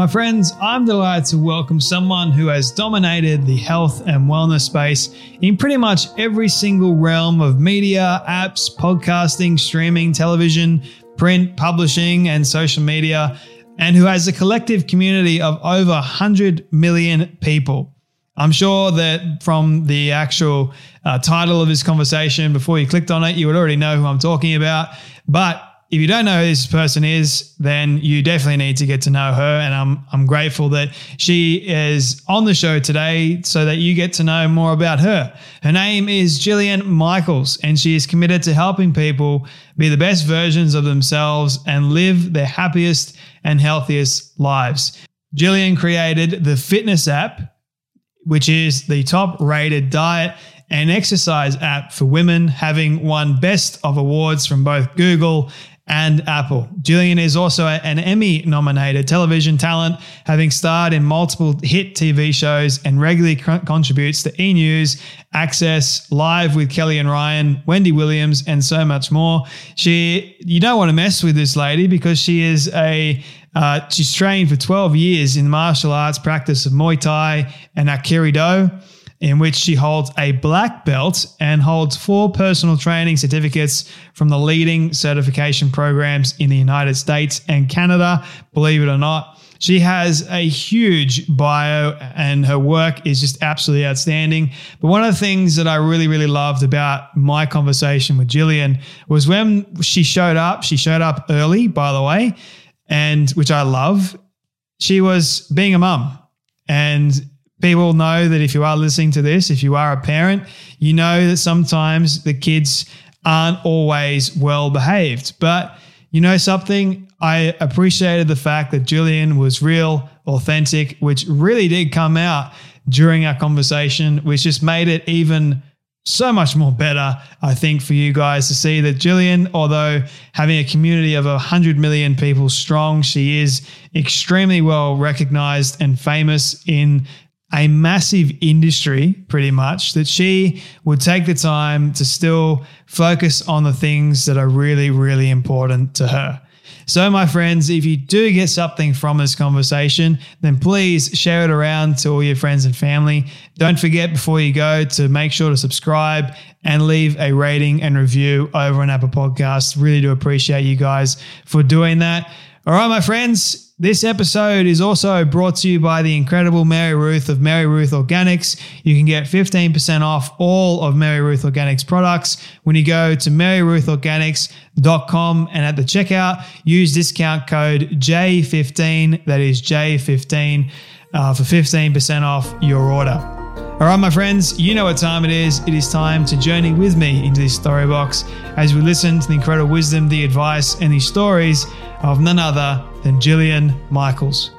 My friends, I'm delighted to welcome someone who has dominated the health and wellness space in pretty much every single realm of media, apps, podcasting, streaming, television, print, publishing, and social media, and who has a collective community of over 100 million people. I'm sure that from the actual uh, title of this conversation, before you clicked on it, you would already know who I'm talking about. But if you don't know who this person is, then you definitely need to get to know her. And I'm I'm grateful that she is on the show today so that you get to know more about her. Her name is Jillian Michaels, and she is committed to helping people be the best versions of themselves and live their happiest and healthiest lives. Jillian created the fitness app, which is the top rated diet and exercise app for women, having won best of awards from both Google and Apple. Jillian is also an Emmy nominated television talent, having starred in multiple hit TV shows and regularly contributes to E! News, Access, Live with Kelly and Ryan, Wendy Williams, and so much more. She, you don't want to mess with this lady because she is a uh, she's trained for 12 years in martial arts practice of Muay Thai and Aikido in which she holds a black belt and holds four personal training certificates from the leading certification programs in the United States and Canada. Believe it or not, she has a huge bio and her work is just absolutely outstanding. But one of the things that I really, really loved about my conversation with Jillian was when she showed up, she showed up early, by the way, and which I love. She was being a mum. And people know that if you are listening to this, if you are a parent, you know that sometimes the kids aren't always well behaved. But you know something? I appreciated the fact that Jillian was real, authentic, which really did come out during our conversation, which just made it even so much more better, I think, for you guys to see that Jillian, although having a community of 100 million people strong, she is extremely well recognized and famous in a massive industry, pretty much, that she would take the time to still focus on the things that are really, really important to her. So, my friends, if you do get something from this conversation, then please share it around to all your friends and family. Don't forget before you go to make sure to subscribe and leave a rating and review over on Apple Podcasts. Really do appreciate you guys for doing that. All right, my friends, this episode is also brought to you by the incredible Mary Ruth of Mary Ruth Organics. You can get 15% off all of Mary Ruth Organics products when you go to maryruthorganics.com and at the checkout, use discount code J15, that is J15, uh, for 15% off your order. All right, my friends, you know what time it is. It is time to journey with me into this story box as we listen to the incredible wisdom, the advice, and the stories of none other than Jillian Michaels.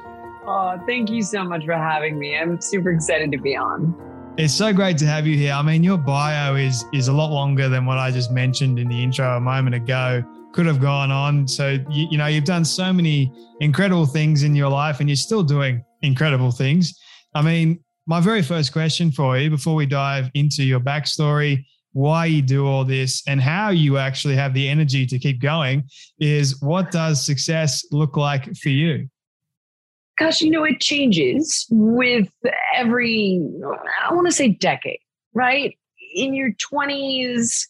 Oh, thank you so much for having me. I'm super excited to be on. It's so great to have you here. I mean, your bio is is a lot longer than what I just mentioned in the intro a moment ago. Could have gone on. So you, you know, you've done so many incredible things in your life, and you're still doing incredible things. I mean, my very first question for you before we dive into your backstory, why you do all this, and how you actually have the energy to keep going is what does success look like for you? gosh, you know, it changes with every, I want to say decade, right? In your 20s,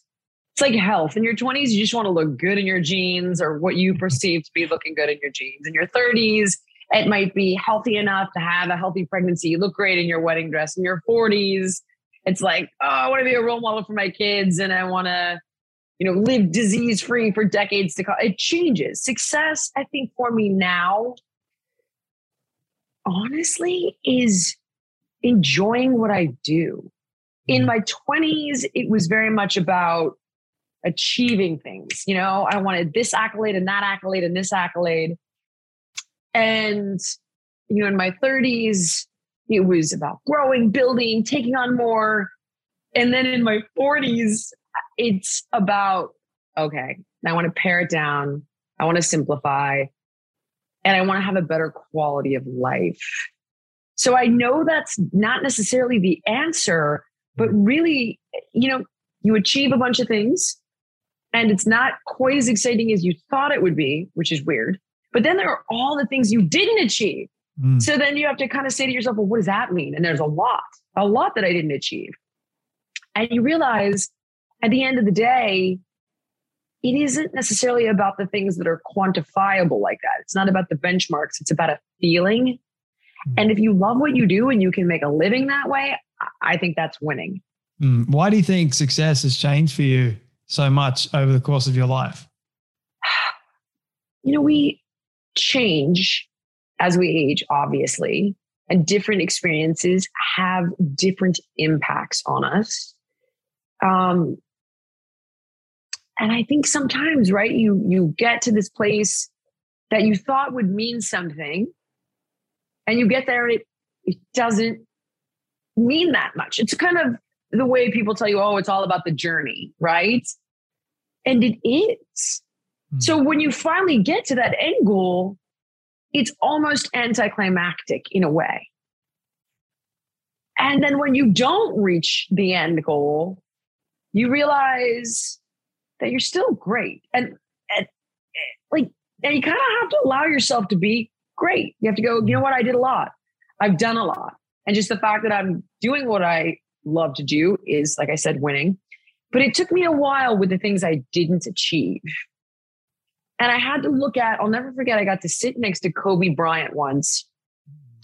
it's like health. In your 20s, you just want to look good in your jeans or what you perceive to be looking good in your jeans. In your 30s, it might be healthy enough to have a healthy pregnancy. You look great in your wedding dress. In your 40s, it's like, oh, I want to be a role model for my kids and I want to, you know, live disease free for decades to come. It changes. Success, I think, for me now honestly is enjoying what I do. In mm. my 20s, it was very much about achieving things. You know, I wanted this accolade and that accolade and this accolade. And, you know, in my 30s, it was about growing, building, taking on more. And then in my 40s, it's about, okay, I want to pare it down. I want to simplify and I want to have a better quality of life. So I know that's not necessarily the answer, but really, you know, you achieve a bunch of things and it's not quite as exciting as you thought it would be, which is weird. But then there are all the things you didn't achieve. Mm. So then you have to kind of say to yourself, well, what does that mean? And there's a lot, a lot that I didn't achieve. And you realize at the end of the day, it isn't necessarily about the things that are quantifiable like that. It's not about the benchmarks, it's about a feeling. Mm. And if you love what you do and you can make a living that way, I think that's winning. Mm. Why do you think success has changed for you so much over the course of your life? You know, we change as we age, obviously, and different experiences have different impacts on us. Um, and I think sometimes, right, you you get to this place that you thought would mean something, and you get there and it, it doesn't mean that much. It's kind of the way people tell you, oh, it's all about the journey, right? And it is. Mm-hmm. So when you finally get to that end goal, it's almost anticlimactic in a way. And then when you don't reach the end goal, you realize that you're still great. And, and like, and you kind of have to allow yourself to be great. You have to go, you know what? I did a lot. I've done a lot. And just the fact that I'm doing what I love to do is, like I said, winning. But it took me a while with the things I didn't achieve. And I had to look at, I'll never forget, I got to sit next to Kobe Bryant once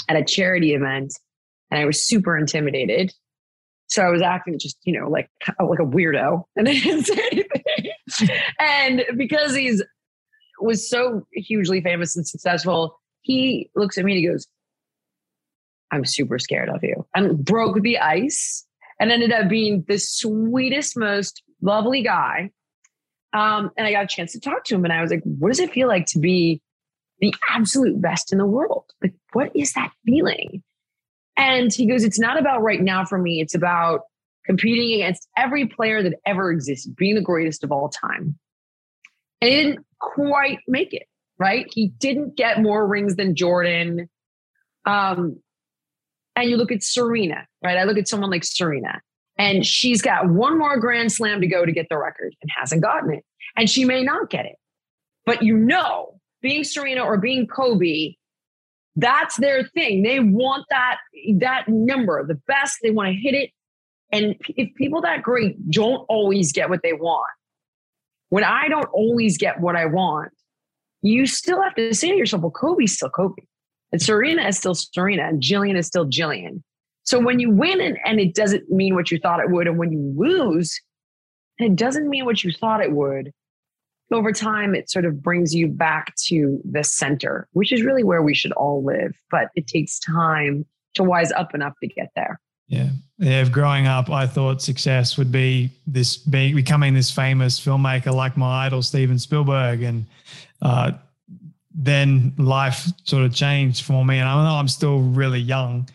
at a charity event, and I was super intimidated. So I was acting just, you know, like like a weirdo, and I didn't say anything. and because he's was so hugely famous and successful, he looks at me and he goes, "I'm super scared of you," and broke the ice, and ended up being the sweetest, most lovely guy. Um, and I got a chance to talk to him, and I was like, "What does it feel like to be the absolute best in the world? Like, what is that feeling?" And he goes, It's not about right now for me. It's about competing against every player that ever existed, being the greatest of all time. And he didn't quite make it, right? He didn't get more rings than Jordan. Um, and you look at Serena, right? I look at someone like Serena, and she's got one more Grand Slam to go to get the record and hasn't gotten it. And she may not get it. But you know, being Serena or being Kobe, that's their thing. They want that that number, the best. They want to hit it. And if people that great don't always get what they want, when I don't always get what I want, you still have to say to yourself, well, Kobe's still Kobe. And Serena is still Serena. And Jillian is still Jillian. So when you win and, and it doesn't mean what you thought it would, and when you lose, it doesn't mean what you thought it would, over time, it sort of brings you back to the center, which is really where we should all live. But it takes time to wise up enough to get there. Yeah. Yeah. Growing up, I thought success would be this being becoming this famous filmmaker like my idol, Steven Spielberg. And uh, then life sort of changed for me. And I know I'm still really young.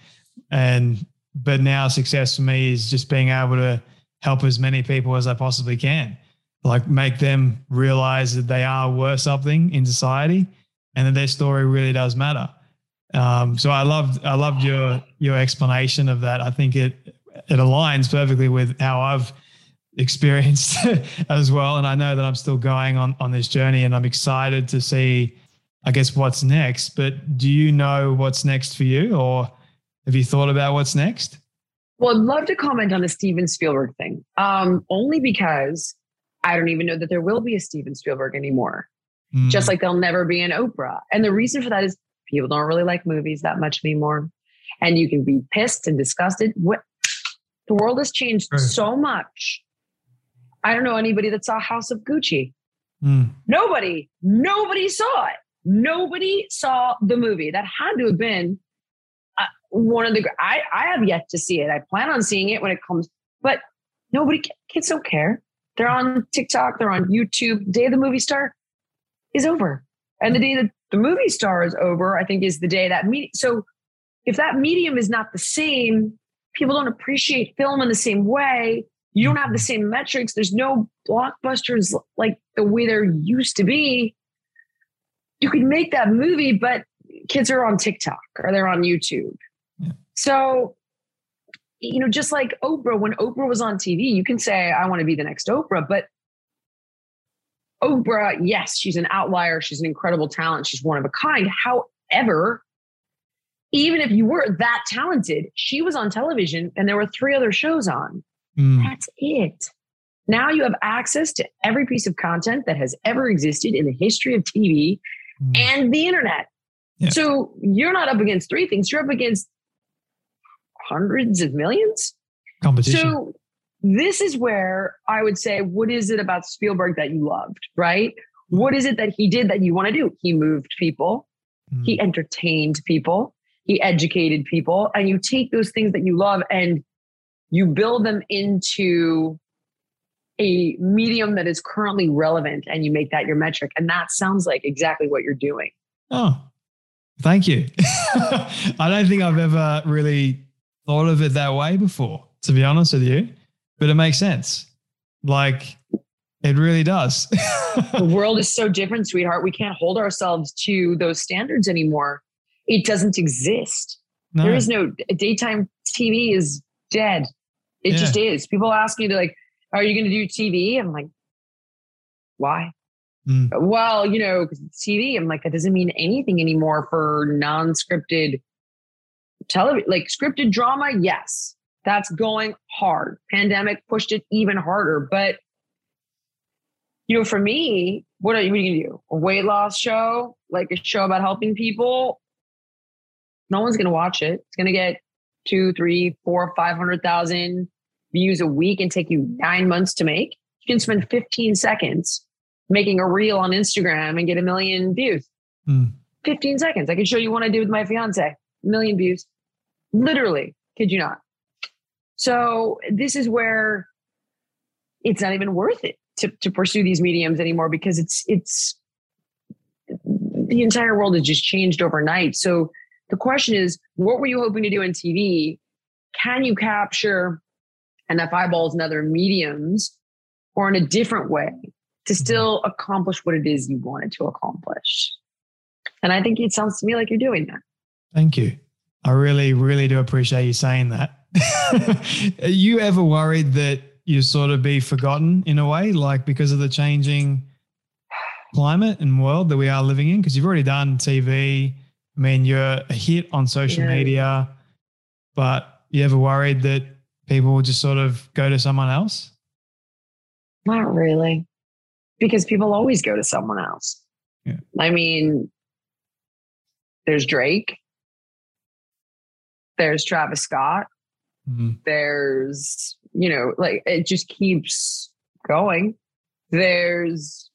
And but now success for me is just being able to help as many people as I possibly can, like make them realize that they are worth something in society, and that their story really does matter. Um, so I loved I loved your your explanation of that. I think it it aligns perfectly with how I've experienced as well. And I know that I'm still going on on this journey, and I'm excited to see, I guess, what's next. But do you know what's next for you, or have you thought about what's next? Well, I'd love to comment on the Steven Spielberg thing, um, only because I don't even know that there will be a Steven Spielberg anymore. Mm. Just like there'll never be an Oprah. And the reason for that is people don't really like movies that much anymore. And you can be pissed and disgusted. What the world has changed right. so much. I don't know anybody that saw House of Gucci. Mm. Nobody, nobody saw it. Nobody saw the movie. That had to have been one of the. I I have yet to see it. I plan on seeing it when it comes, but nobody kids don't care. They're on TikTok. They're on YouTube. Day of the movie star is over, and the day that the movie star is over, I think, is the day that. So if that medium is not the same, people don't appreciate film in the same way. You don't have the same metrics. There's no blockbusters like the way there used to be. You could make that movie, but kids are on TikTok or they're on YouTube. Yeah. So, you know, just like Oprah, when Oprah was on TV, you can say, I want to be the next Oprah, but Oprah, yes, she's an outlier. She's an incredible talent. She's one of a kind. However, even if you were that talented, she was on television and there were three other shows on. Mm. That's it. Now you have access to every piece of content that has ever existed in the history of TV mm. and the internet. Yeah. So you're not up against three things, you're up against hundreds of millions. Competition. So this is where I would say, what is it about Spielberg that you loved, right? What is it that he did that you want to do? He moved people, mm. he entertained people, he educated people and you take those things that you love and you build them into a medium that is currently relevant and you make that your metric and that sounds like exactly what you're doing oh thank you i don't think i've ever really thought of it that way before to be honest with you but it makes sense like it really does the world is so different sweetheart we can't hold ourselves to those standards anymore it doesn't exist. No. There is no daytime TV is dead. It yeah. just is. People ask me, they're like, are you going to do TV? I'm like, why? Mm. Well, you know, TV. I'm like, that doesn't mean anything anymore for non-scripted television. Like scripted drama, yes, that's going hard. Pandemic pushed it even harder. But you know, for me, what are you, what are you gonna do? A weight loss show, like a show about helping people? no one's going to watch it. It's going to get two, three, four, five hundred thousand views a week and take you nine months to make. You can spend 15 seconds making a reel on Instagram and get a million views. Mm. 15 seconds. I can show you what I did with my fiance. A million views. Literally, kid you not. So this is where it's not even worth it to, to pursue these mediums anymore because it's it's the entire world has just changed overnight. So the question is, what were you hoping to do in TV? Can you capture enough eyeballs in other mediums or in a different way to mm-hmm. still accomplish what it is you wanted to accomplish? And I think it sounds to me like you're doing that. Thank you. I really, really do appreciate you saying that. Are you ever worried that you sort of be forgotten in a way, like because of the changing climate and world that we are living in? Because you've already done TV, I mean, you're a hit on social yeah. media, but you ever worried that people will just sort of go to someone else? Not really, because people always go to someone else. Yeah. I mean, there's Drake, there's Travis Scott, mm-hmm. there's, you know, like it just keeps going. There's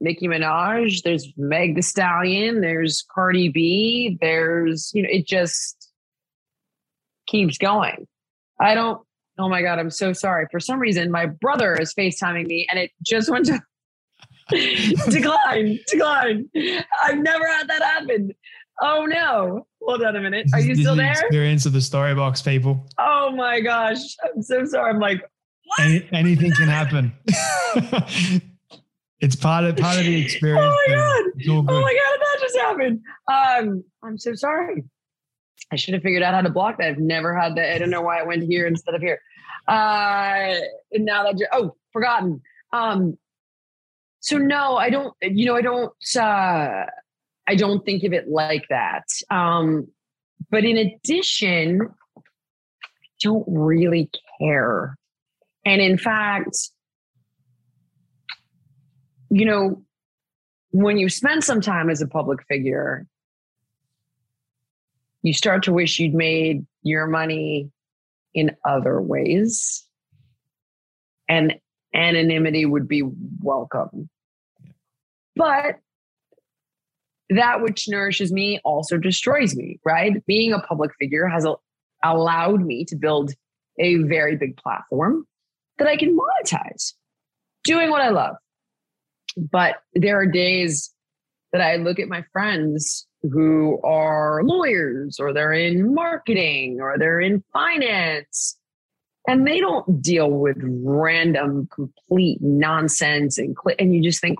Nicki Minaj, there's Meg the Stallion, there's Cardi B, there's, you know, it just keeps going. I don't, oh my God, I'm so sorry. For some reason, my brother is FaceTiming me and it just went to decline, decline. I've never had that happen. Oh no. Hold on a minute. Are you This still is the there? Experience of the story box, people. Oh my gosh. I'm so sorry. I'm like, Any, anything can happen. it's part of part of the experience. Oh my God. Oh my God, that just happened. Um, I'm so sorry. I should have figured out how to block that. I've never had that. I don't know why it went here instead of here. Uh, now that, you oh, forgotten. Um, so no, I don't, you know, I don't, uh, I don't think of it like that. Um, but in addition, I don't really care. And in fact, you know, when you spend some time as a public figure, you start to wish you'd made your money in other ways. And anonymity would be welcome. But that which nourishes me also destroys me, right? Being a public figure has a, allowed me to build a very big platform that I can monetize doing what I love. But there are days that I look at my friends who are lawyers or they're in marketing or they're in finance and they don't deal with random complete nonsense and cl- and you just think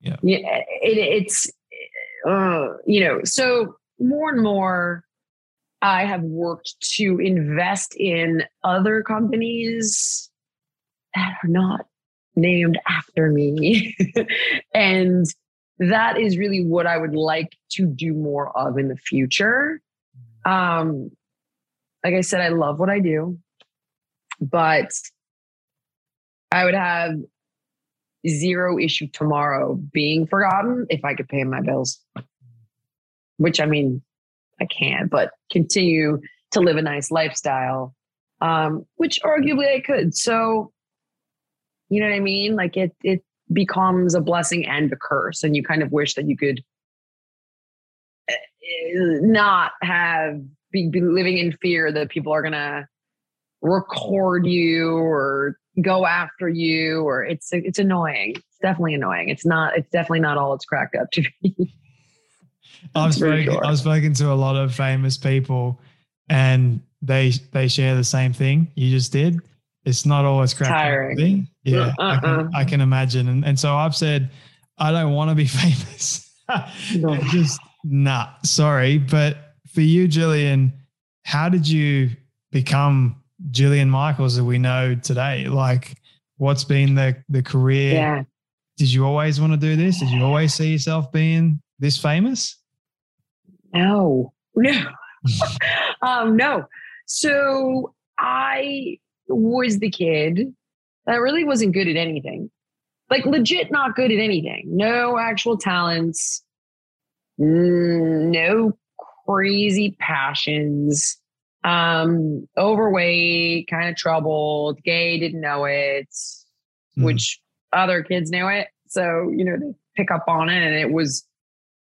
Yeah. it, it's uh, you know so more and more i have worked to invest in other companies that are not named after me. And that is really what i would like to do more of in the future. Um like i said i love what i do but i would have zero issue tomorrow being forgotten if i could pay my bills. Which i mean i can't but continue to live a nice lifestyle um which arguably i could. So you know what i mean? Like it it becomes a blessing and a curse and you kind of wish that you could eh, not have be, be living in fear that people are gonna record you or go after you or it's it's annoying it's definitely annoying it's not it's definitely not all it's cracked up to be I've spoken, sure. I've spoken to a lot of famous people, and they they share the same thing you just did. It's not always cracked up to Tiring. be. Yeah, I, Uh-uh. can, I can imagine. And, and so I've said, I don't want to be famous. No. Just nah, sorry. But for you, Jillian, how did you become Jillian Michaels that we know today? Like, what's been the the career? yeah Did you always want to do this? Did you always see yourself being this famous? no no um no so i was the kid that really wasn't good at anything like legit not good at anything no actual talents no crazy passions um overweight kind of troubled gay didn't know it Mm. which other kids knew it so you know they pick up on it and it was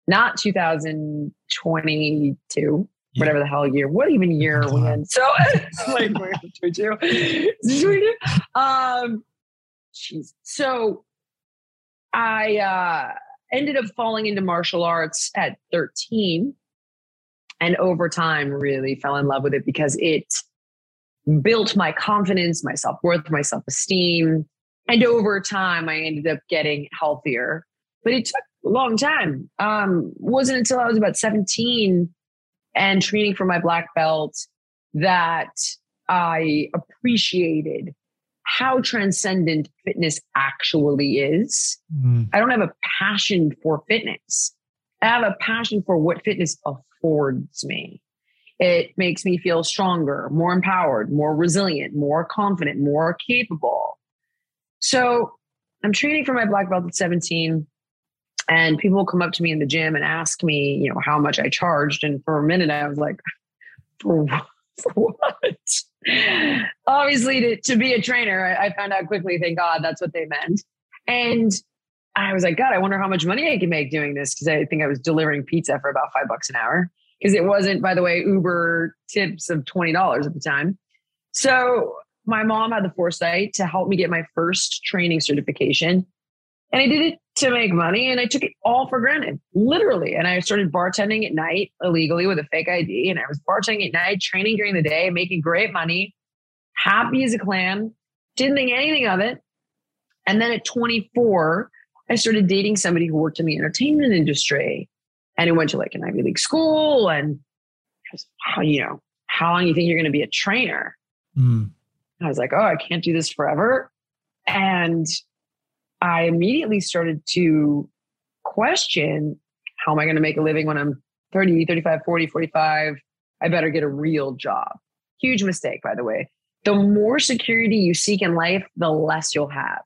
not 2022 Yeah. whatever the hell year what even year are we in so like we're 22 Is it 22? um jeez so i uh ended up falling into martial arts at 13 and over time really fell in love with it because it built my confidence my self-worth my self-esteem and over time i ended up getting healthier but it took a long time um wasn't until i was about 17 and training for my black belt that i appreciated how transcendent fitness actually is Mm. I don't have a passion for fitness. I have a passion for what fitness affords me. It makes me feel stronger, more empowered, more resilient, more confident, more capable. So I'm training for my black belt at 17, and people come up to me in the gym and ask me, you know, how much I charged. And for a minute, I was like, for what? What? Obviously, to, to be a trainer, I, I found out quickly, thank God, that's what they meant. And I was like, God, I wonder how much money I can make doing this because I think I was delivering pizza for about five bucks an hour because it wasn't, by the way, Uber tips of twenty dollars at the time. So my mom had the foresight to help me get my first training certification, and I did it to make money and I took it all for granted, literally. And I started bartending at night illegally with a fake ID. And I was bartending at night, training during the day, making great money, happy as a clam, didn't think anything of it. And then at 24, I started dating somebody who worked in the entertainment industry and he went to like an Ivy League school. And how, you know, how long do you think you're going to be a trainer? Mm. I was like, oh, I can't do this forever. And I immediately started to question how am I going to make a living when I'm 30, 35, 40, 45? I better get a real job. Huge mistake, by the way. The more security you seek in life, the less you'll have.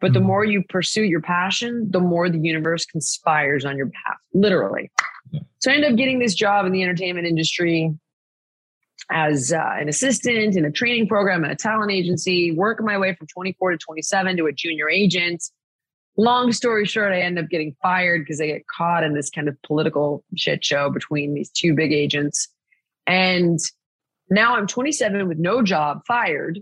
But the mm-hmm. more you pursue your passion, the more the universe conspires on your behalf, literally. So I ended up getting this job in the entertainment industry as uh, an assistant in a training program at a talent agency, working my way from 24 to 27 to a junior agent. Long story short, I end up getting fired because I get caught in this kind of political shit show between these two big agents. And now I'm 27 with no job, fired.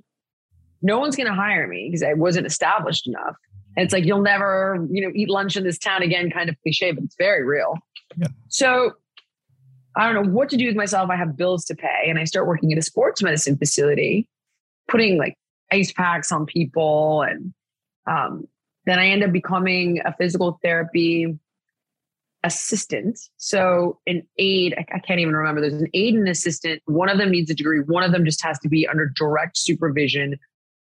No one's going to hire me because I wasn't established enough. And it's like, you'll never, you know, eat lunch in this town again, kind of cliche, but it's very real. Yeah. So I don't know what to do with myself. I have bills to pay. And I start working at a sports medicine facility, putting like ice packs on people. And um, then I end up becoming a physical therapy assistant. So an aide, I, can't even remember. There's an aide and an assistant. One of them needs a degree. One of them just has to be under direct supervision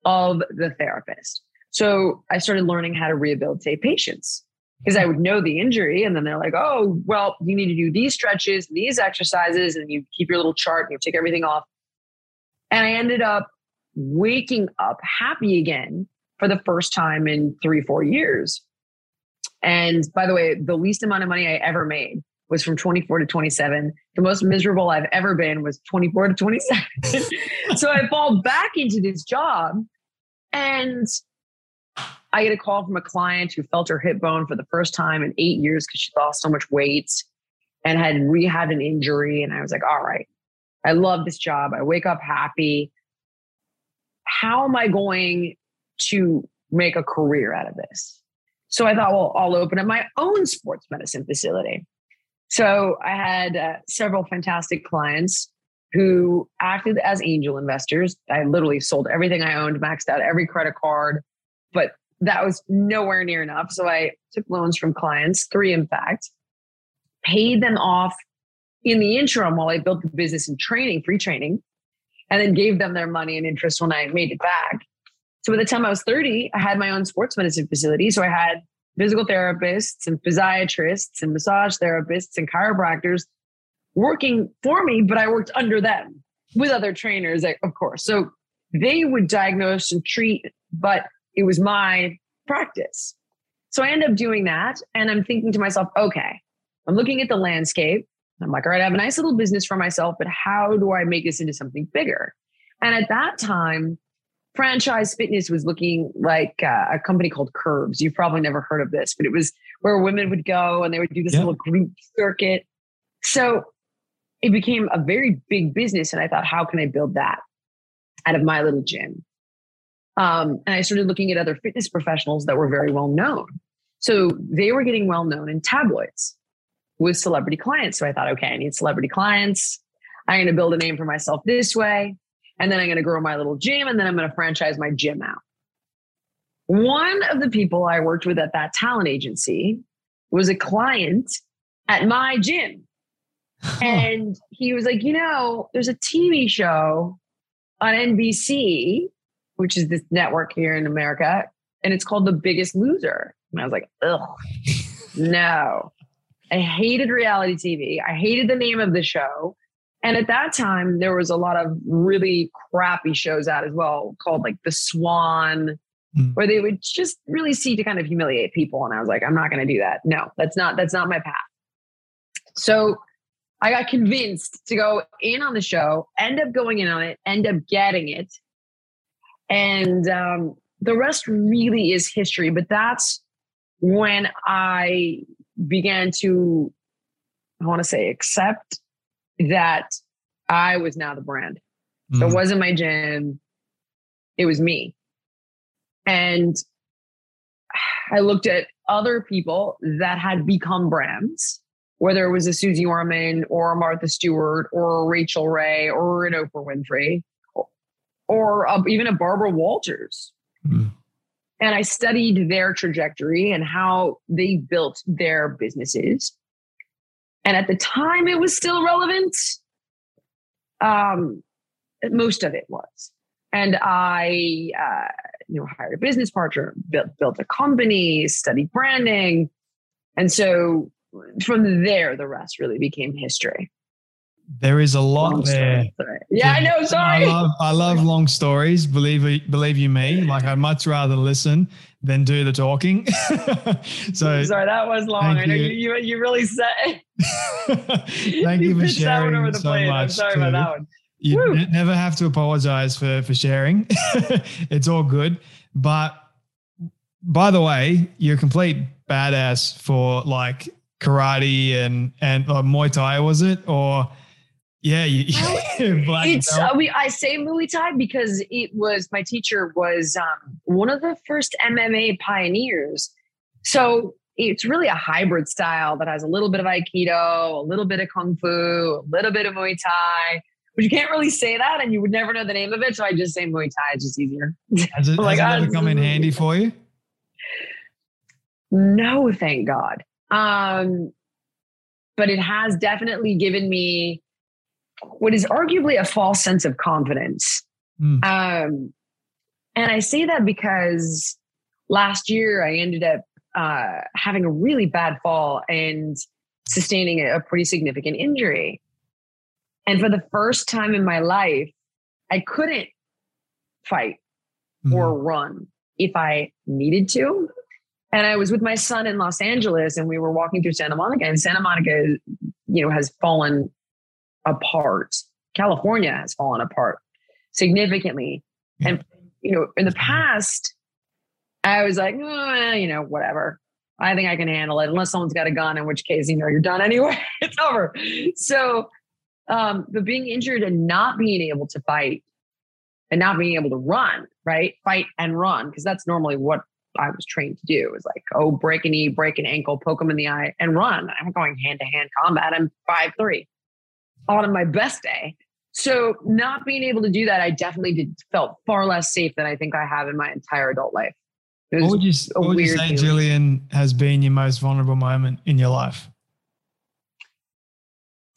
of the therapist. So I started learning how to rehabilitate patients because I would know the injury. And then they're like, oh, well, you need to do these stretches, these exercises, and you keep your little chart and you take everything off. And I ended up waking up happy again for the first time in three, four years. And by the way, the least amount of money I ever made was from 24 to 27. The most miserable I've ever been was 24 to 27. so I fall back into this job and I get a call from a client who felt her hip bone for the first time in eight years because she lost so much weight and had rehabbed an injury. And I was like, all right, I love this job. I wake up happy. How am I going to make a career out of this? So I thought, well, I'll open up my own sports medicine facility. So I had uh, several fantastic clients who acted as angel investors. I literally sold everything I owned, maxed out every credit card, but that was nowhere near enough. So I took loans from clients, three in fact, paid them off in the interim while I built the business and training, free training, and then gave them their money and interest when I made it back. So by the time I was 30, I had my own sports medicine facility. So I had physical therapists and physiatrists and massage therapists and chiropractors working for me, but I worked under them with other trainers, eh, of course. So they would diagnose and treat, but it was my practice. So I end up doing that. And I'm thinking to myself, okay, I'm looking at the landscape. I'm like, all right, I have a nice little business for myself, but how do I make this into something bigger? And at that time, franchise fitness was looking like uh, a company called Curves. You've probably never heard of this, but it was where women would go and they would do this yeah. little group circuit. So it became a very big business. And I thought, how can I build that out of my little gym? Um, and I started looking at other fitness professionals that were very well known. So they were getting well known in tabloids with celebrity clients. So I thought, okay, I need celebrity clients. I'm going to build a name for myself this way. And then I'm going to grow my little gym and then I'm going to franchise my gym out. One of the people I worked with at that talent agency was a client at my gym. and he was like, you know, there's a TV show on NBC which is this network here in America, and it's called The Biggest Loser. And I was like, ugh, no. I hated reality TV. I hated the name of the show. And at that time, there was a lot of really crappy shows out as well, called like The Swan, mm. where they would just really see to kind of humiliate people. And I was like, I'm not going to do that. No, that's not that's not my path. So I got convinced to go in on the show, end up going in on it, end up getting it, and um, the rest really is history. But that's when I began to, I want to say, accept that I was now the brand. Mm. So it mm. wasn't my gym, it was me. And I looked at other people that had become brands, whether it was a Susie Orman or a Martha Stewart or a Rachael Ray or an Oprah Winfrey or, or a, even a Barbara Walters. Mm. And I studied their trajectory and how they built their businesses. And at the time, it was still relevant. Um, most of it was. And I, uh, you know, hired a business partner, built built a company, studied branding, and so from there, the rest really became history. There is a lot long there. Yeah, I know. Sorry. I love, I love long stories. Believe believe you me. Like I'd much rather listen than do the talking. so sorry, that was long. I know you, you, you really said. thank you, you for sharing over the so plate. much. I'm sorry too. about that one. You never have to apologize for for sharing. it's all good. But by the way, you're a complete badass for like karate and and uh, Muay Thai was it or yeah, you, it's uh, we I say Muay Thai because it was my teacher was um, one of the first MMA pioneers. So it's really a hybrid style that has a little bit of Aikido, a little bit of Kung Fu, a little bit of Muay Thai, but you can't really say that, and you would never know the name of it. So I just say Muay Thai. It's just easier. Has it, like, has it ever come in handy for you? No, thank God. Um, but it has definitely given me what is arguably a false sense of confidence. Mm. Um, and I say that because last year I ended up uh, having a really bad fall and sustaining a pretty significant injury. And for the first time in my life, I couldn't fight mm-hmm. or run if I needed to. And I was with my son in Los Angeles and we were walking through Santa Monica and Santa Monica, you know, has fallen apart. California has fallen apart significantly. And, you know, in the past, I was like, oh, you know, whatever. I think I can handle it unless someone's got a gun, in which case, you know, you're done anyway. it's over. So, um, but being injured and not being able to fight and not being able to run, right? Fight and run, because that's normally what I was trained to do. Is like, oh, break a knee, break an ankle, poke them in the eye, and run. I'm going hand to hand combat. I'm five three on my best day. So not being able to do that, I definitely did felt far less safe than I think I have in my entire adult life. What would you, what would you say, feeling. Jillian, has been your most vulnerable moment in your life?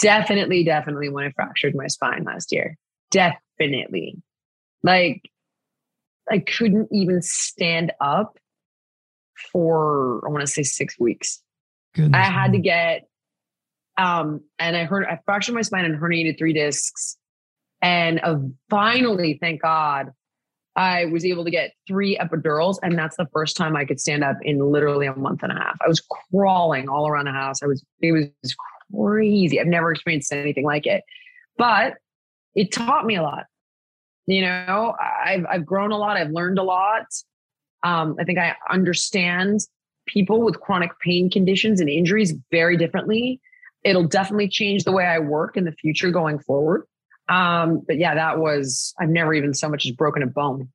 Definitely, definitely when I fractured my spine last year. Definitely. Like, I couldn't even stand up for, I want to say six weeks. Goodness I had to get um, and I heard I fractured my spine and herniated three discs. And uh, finally, thank God, I was able to get three epidurals. And that's the first time I could stand up in literally a month and a half. I was crawling all around the house. I was, it was crazy. I've never experienced anything like it. But it taught me a lot. You know, I've I've grown a lot. I've learned a lot. Um, I think I understand people with chronic pain conditions and injuries very differently it'll definitely change the way I work in the future going forward. Um, but yeah, that was, I've never even so much as broken a bone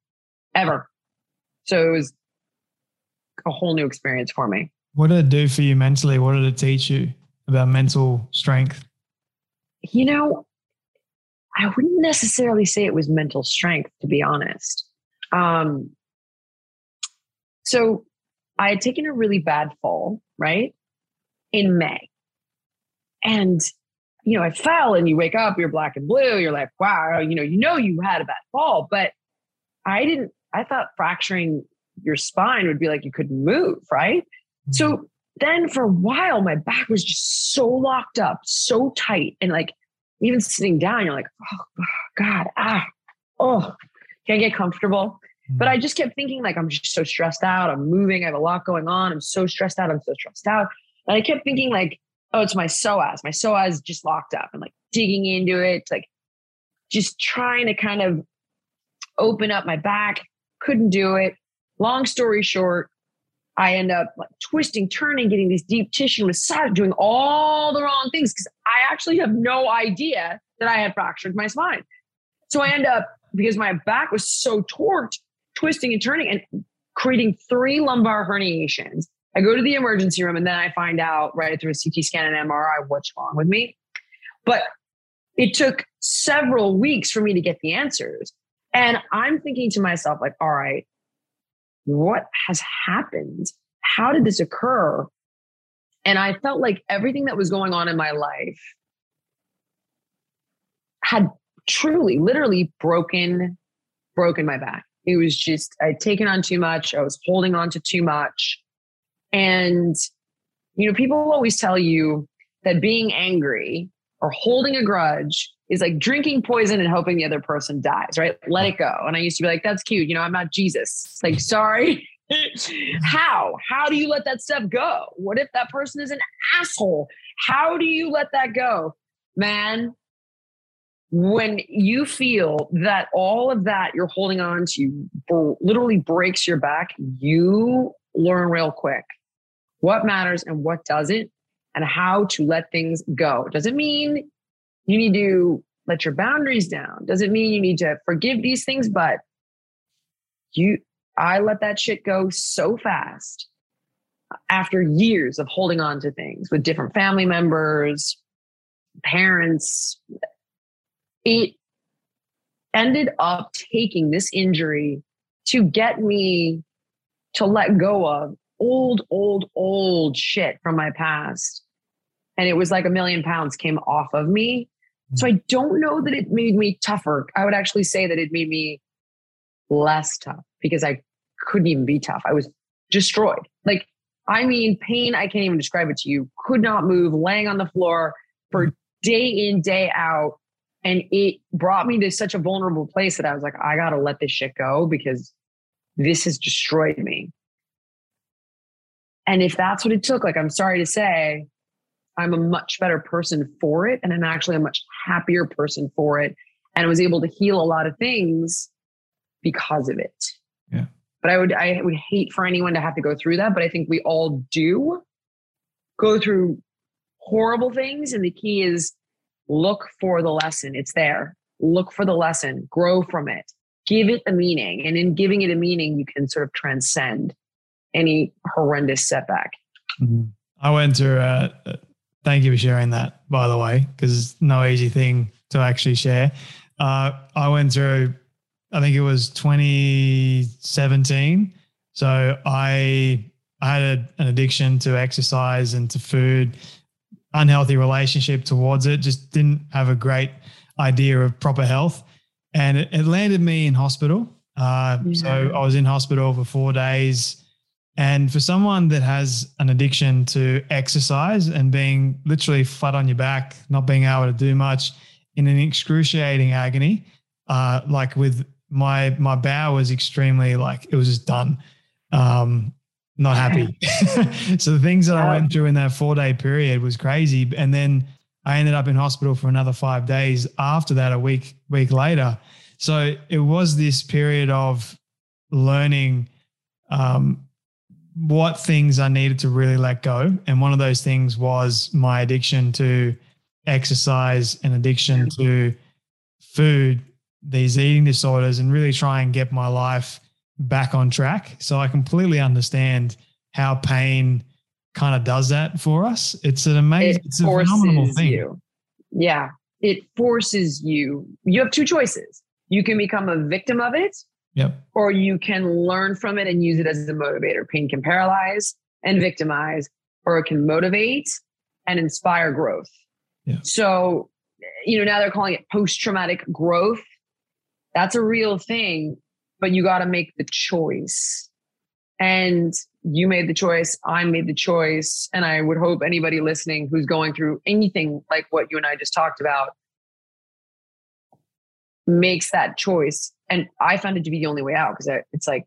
ever. So it was a whole new experience for me. What did it do for you mentally? What did it teach you about mental strength? You know, I wouldn't necessarily say it was mental strength, to be honest. Um, so I had taken a really bad fall, right? In May. And, you know, I fell and you wake up, you're black and blue. You're like, wow, you know, you know, you had a bad fall. But I didn't, I thought fracturing your spine would be like you couldn't move, right? Mm-hmm. So then for a while, my back was just so locked up, so tight. And like, even sitting down, you're like, oh, God, ah, oh, can't get comfortable. But mm-hmm. I just kept thinking, like, I'm just so stressed out. I'm moving. I have a lot going on. I'm so stressed out. I'm so stressed out. And I kept thinking, like, oh, it's my psoas. My psoas just locked up and like digging into it, like just trying to kind of open up my back. Couldn't do it. Long story short, I end up like twisting, turning, getting these deep tissue massage, doing all the wrong things because I actually have no idea that I had fractured my spine. So I end up because my back was so torqued, twisting and turning and creating three lumbar herniations. I go to the emergency room and then I find out right through a CT scan and MRI what's wrong with me. But it took several weeks for me to get the answers. And I'm thinking to myself, like, all right, what has happened? How did this occur? And I felt like everything that was going on in my life had truly, literally broken, broken my back. It was just, I'd taken on too much. I was holding on to too much. And, you know, people always tell you that being angry or holding a grudge is like drinking poison and hoping the other person dies, right? Let it go. And I used to be like, that's cute. You know, I'm not Jesus. It's like, sorry. How? How do you let that stuff go? What if that person is an asshole? How do you let that go? Man, when you feel that all of that you're holding on to literally breaks your back, you learn real quick what matters and what doesn't and how to let things go. Doesn't mean you need to let your boundaries down. Doesn't mean you need to forgive these things, but you, I let that shit go so fast after years of holding on to things with different family members, parents. It ended up taking this injury to get me to let go of old, old, old shit from my past. And it was like a million pounds came off of me. So mm. I don't know that it made me tougher. I would actually say that it made me less tough because I couldn't even be tough. I was destroyed. Like, I mean, pain, I can't even describe it to you. Could not move, laying on the floor for mm. day in, day out. And it brought me to such a vulnerable place that I was like, I got to let this shit go because this has destroyed me. And if that's what it took, like, I'm sorry to say, I'm a much better person for it. And I'm actually a much happier person for it. And I was able to heal a lot of things because of it. Yeah. But I would I would hate for anyone to have to go through that. But I think we all do go through horrible things. And the key is look for the lesson. It's there. Look for the lesson, grow from it, give it a meaning. And in giving it a meaning, you can sort of transcend any horrendous setback. Mm-hmm. I went to uh, Thank you for sharing that, by the way, because it's no easy thing to actually share. Uh, I went through, I think it was 2017. So I I had a, an addiction to exercise and to food, unhealthy relationship towards it. Just didn't have a great idea of proper health, and it, it landed me in hospital. Uh, yeah. So I was in hospital for four days and for someone that has an addiction to exercise and being literally flat on your back, not being able to do much in an excruciating agony, uh, like with my my bow was extremely like it was just done. Um, not happy. so the things that I went through in that four day period was crazy. And then I ended up in hospital for another five days after that, a week, week later. So it was this period of learning um, what things I needed to really let go. And one of those things was my addiction to exercise and addiction to food, these eating disorders, and really try and get my life back on track. So I completely understand how pain kind of does that for us. It's an amazing, it it's a phenomenal thing. You. Yeah. It forces you. You have two choices. You can become a victim of it Yep. Or you can learn from it and use it as a motivator. Pain can paralyze and victimize, or it can motivate and inspire growth. Yeah. So, you know, now they're calling it post traumatic growth. That's a real thing, but you got to make the choice. And you made the choice. I made the choice. And I would hope anybody listening who's going through anything like what you and I just talked about makes that choice. And I found it to be the only way out because it's like,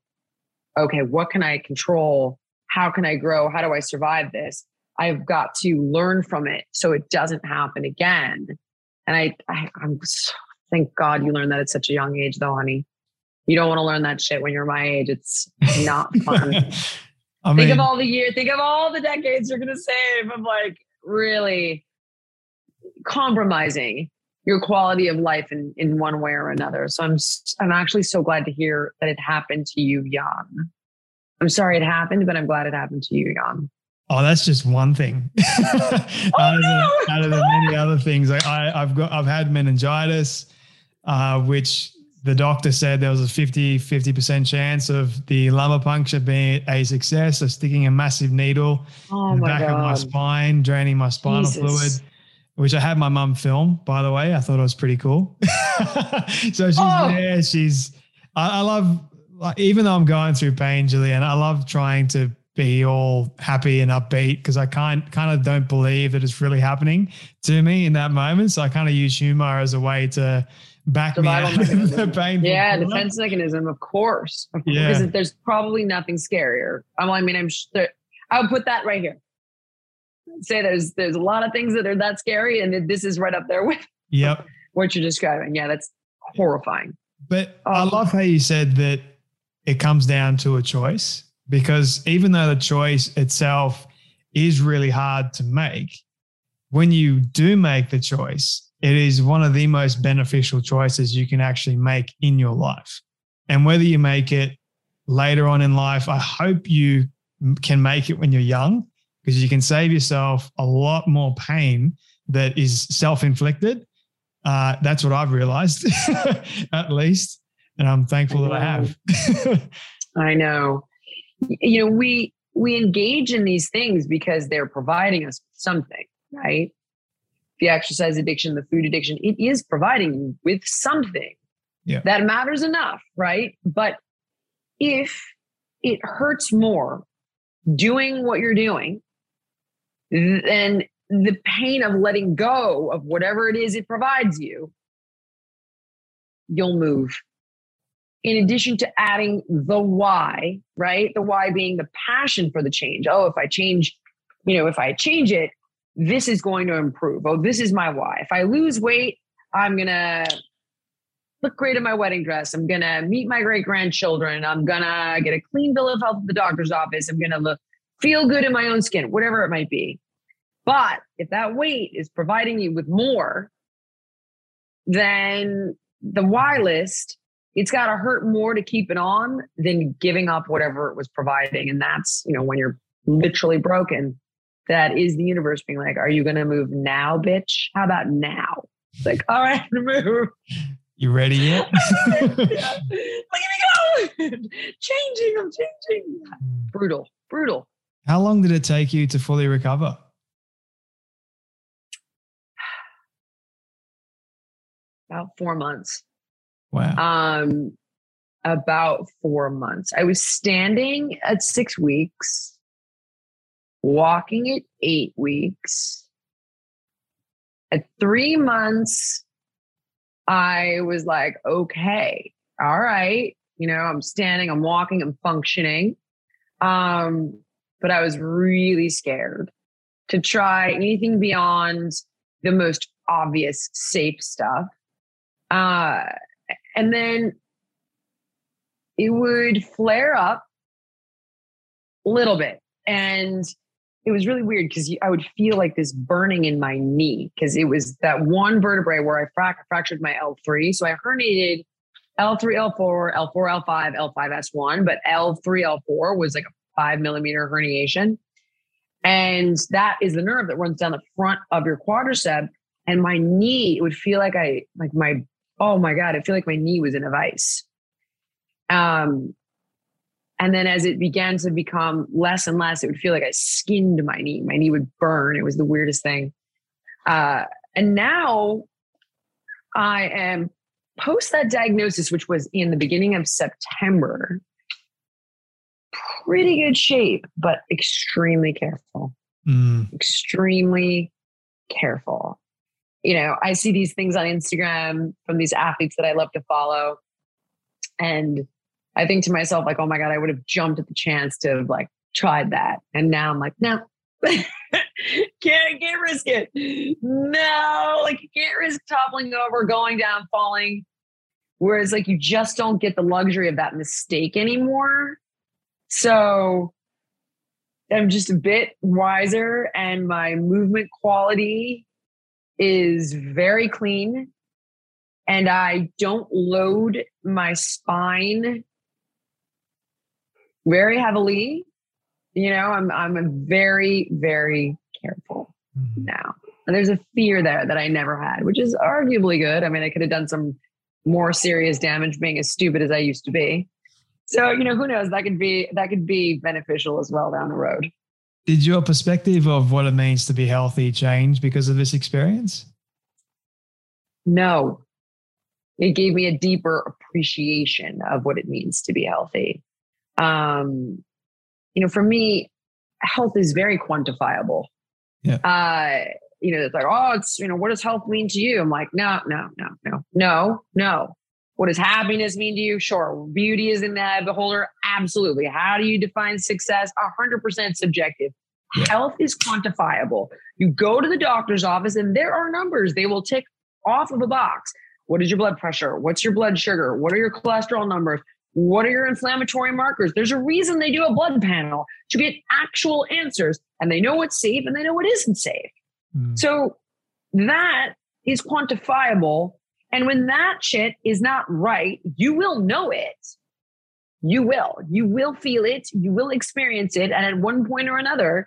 okay, what can I control? How can I grow? How do I survive this? I've got to learn from it so it doesn't happen again. And I, I I'm thank God you learned that at such a young age, though, honey. You don't want to learn that shit when you're my age. It's not fun. I mean, think of all the years, think of all the decades you're going to save of like really compromising your quality of life in, in one way or another. So I'm I'm actually so glad to hear that it happened to you young. I'm sorry it happened, but I'm glad it happened to you, Jan. Oh, that's just one thing. Oh, out, of no. the, out of the many other things, I, I, I've got, I've had meningitis, uh, which the doctor said there was a 50, 50% chance of the lumbar puncture being a success. So sticking a massive needle Oh in the back god. of my spine, draining my spinal Jesus. fluid, which I had my mum film, by the way. I thought it was pretty cool. so she's Oh. there. She's, I, I love, like, even though I'm going through pain, Jillian, I love trying to be all happy and upbeat because I kind kind of don't believe that it's really happening to me in that moment. So I kind of use humor as a way to back Survival me out the pain. Yeah, defense mechanism, of course. Of course. Yeah. Because there's probably nothing scarier. I mean, I'm sure I would put that right here. Say there's there's a lot of things that are that scary, and this is right up there with Yep. what you're describing. Yeah, that's horrifying. But I Um, love how you said that it comes down to a choice because even though the choice itself is really hard to make, when you do make the choice, it is one of the most beneficial choices you can actually make in your life. And whether you make it later on in life, I hope you can make it when you're young because you can save yourself a lot more pain that is self inflicted. Uh, that's what I've realized, at least. And I'm thankful that I have. I know. You know, we we engage in these things because they're providing us something, right? The exercise addiction, the food addiction, it is providing you with something Yeah. that matters enough, right? But if it hurts more doing what you're doing than the pain of letting go of whatever it is it provides you, you'll move in addition to adding the why, right? The why being the passion for the change. Oh, if I change, you know, if I change it, this is going to improve. Oh, this is my why. If I lose weight, I'm going to look great in my wedding dress. I'm going to meet my great grandchildren. I'm going to get a clean bill of health at the doctor's office. I'm going to look, feel good in my own skin, whatever it might be. But if that weight is providing you with more than the why list, it's got to hurt more to keep it on than giving up whatever it was providing. And that's, you know, when you're literally broken, that is the universe being like, are you going to move now, bitch? How about now? It's like, all right, move. you ready yet? Look at me go. changing, I'm changing. Brutal, brutal. How long did it take you to fully recover? About four months. Wow. Um, about four months. I was standing at six weeks, walking at eight weeks. At three months, I was like, okay, all right. You know, I'm standing, I'm walking, I'm functioning. Um, but I was really scared to try anything beyond the most obvious safe stuff. Uh, and then it would flare up a little bit. And it was really weird because I would feel like this burning in my knee because it was that one vertebrae where I frac- fractured my L3. So I herniated L3, L4, L4, L5, L5S1, but L3, L4 was like a five millimeter herniation. And that is the nerve that runs down the front of your quadricep. And my knee, it would feel like I, like my, oh my God, I feel like my knee was in a vice. Um, and then as it began to become less and less, it would feel like I skinned my knee. My knee would burn. It was the weirdest thing. Uh, and now I am post that diagnosis, which was in the beginning of September, pretty good shape, but extremely careful. Mm, Extremely careful. You know, I see these things on Instagram from these athletes that I love to follow. And I think to myself, like, oh my God, I would have jumped at the chance to have like tried that. And now I'm like, no, can't, can't risk it. No, like you can't risk toppling over, going down, falling. Whereas like you just don't get the luxury of that mistake anymore. So I'm just a bit wiser and my movement quality is very clean and I don't load my spine very heavily. You know, I'm I'm very very careful mm-hmm. now. And there's a fear there that I never had, which is arguably good. I mean, I could have done some more serious damage being as stupid as I used to be. So, you know, who knows? That could be that could be beneficial as well down the road. Did your perspective of what it means to be healthy change because of this experience? No. It gave me a deeper appreciation of what it means to be healthy. Um, you know, for me, health is very quantifiable. Yeah. Uh, you know, it's like, oh, it's, you know, what does health mean to you? I'm like, no, no, no, no, no, no. What does happiness mean to you? Sure. Beauty is in the beholder. Absolutely. How do you define success? 100% subjective. Yeah. Health is quantifiable. You go to the doctor's office and there are numbers they will tick off of a box. What is your blood pressure? What's your blood sugar? What are your cholesterol numbers? What are your inflammatory markers? There's a reason they do a blood panel to get actual answers and they know what's safe and they know what isn't safe. Mm. So that is quantifiable. And when that shit is not right, you will know it. You will. You will feel it. You will experience it. And at one point or another,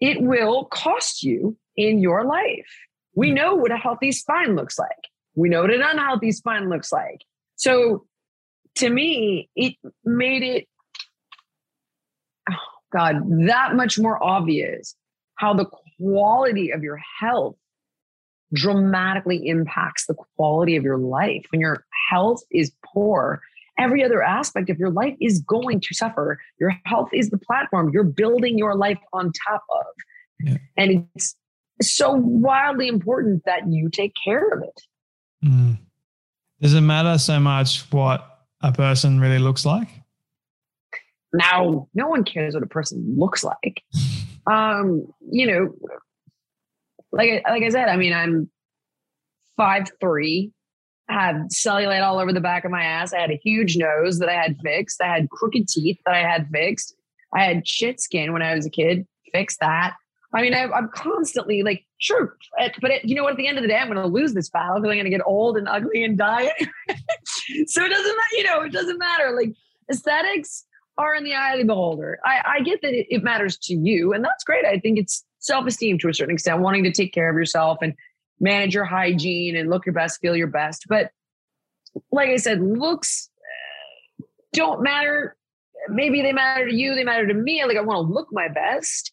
it will cost you in your life. We know what a healthy spine looks like. We know what an unhealthy spine looks like. So to me, it made it, oh God, that much more obvious how the quality of your health dramatically impacts the quality of your life. When your health is poor, every other aspect of your life is going to suffer. Your health is the platform you're building your life on top of. Yeah. And it's so wildly important that you take care of it. Mm. Does it matter so much what a person really looks like? Now, no one cares what a person looks like. um, you know, like like I said, I mean, I'm five three, had cellulite all over the back of my ass. I had a huge nose that I had fixed. I had crooked teeth that I had fixed. I had shit skin when I was a kid. Fixed that. I mean, I, am constantly like, sure, eh, but it, you know what? At the end of the day, I'm going to lose this battle because I'm going to get old and ugly and die. so it doesn't matter. You know, it doesn't matter. Like aesthetics are in the eye of the beholder. I, I get that it, it matters to you, and that's great. I think it's self esteem to a certain extent, wanting to take care of yourself and manage your hygiene and look your best, feel your best. But like I said, looks uh, don't matter. Maybe they matter to you, they matter to me. Like I want to look my best.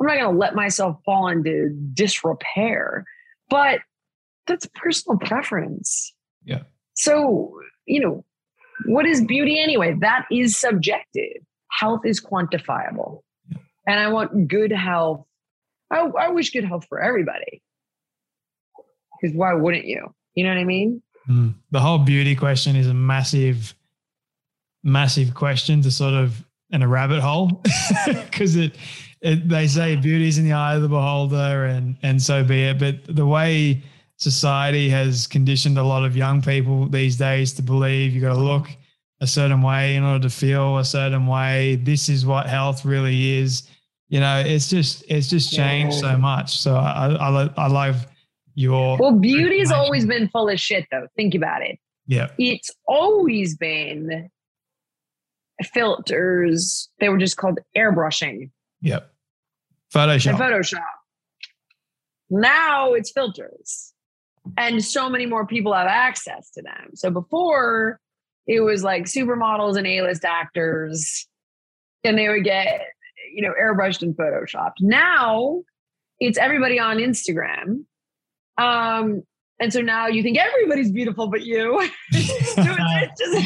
I'm not going to let myself fall into disrepair, but that's personal preference. Yeah. So, you know, what is beauty anyway? That is subjective. Health is quantifiable. Yeah. And I want good health. I, I wish good health for everybody. Because why wouldn't you? You know what I mean? Mm. The whole beauty question is a massive, massive question to sort of in a rabbit hole because it it, they say beauty's in the eye of the beholder, and and so be it. But the way society has conditioned a lot of young people these days to believe you got to look a certain way in order to feel a certain way. This is what health really is. You know, it's just it's just changed so much. So I I, I love your well. Beauty has always been full of shit, though. Think about it. Yeah, it's always been filters. They were just called airbrushing. Yep. Photoshop. And Photoshop. Now it's filters. And so many more people have access to them. So before it was like supermodels and A-list actors, and they would get, you know, airbrushed and photoshopped. Now it's everybody on Instagram. Um, and so now you think everybody's beautiful but you. it's, just,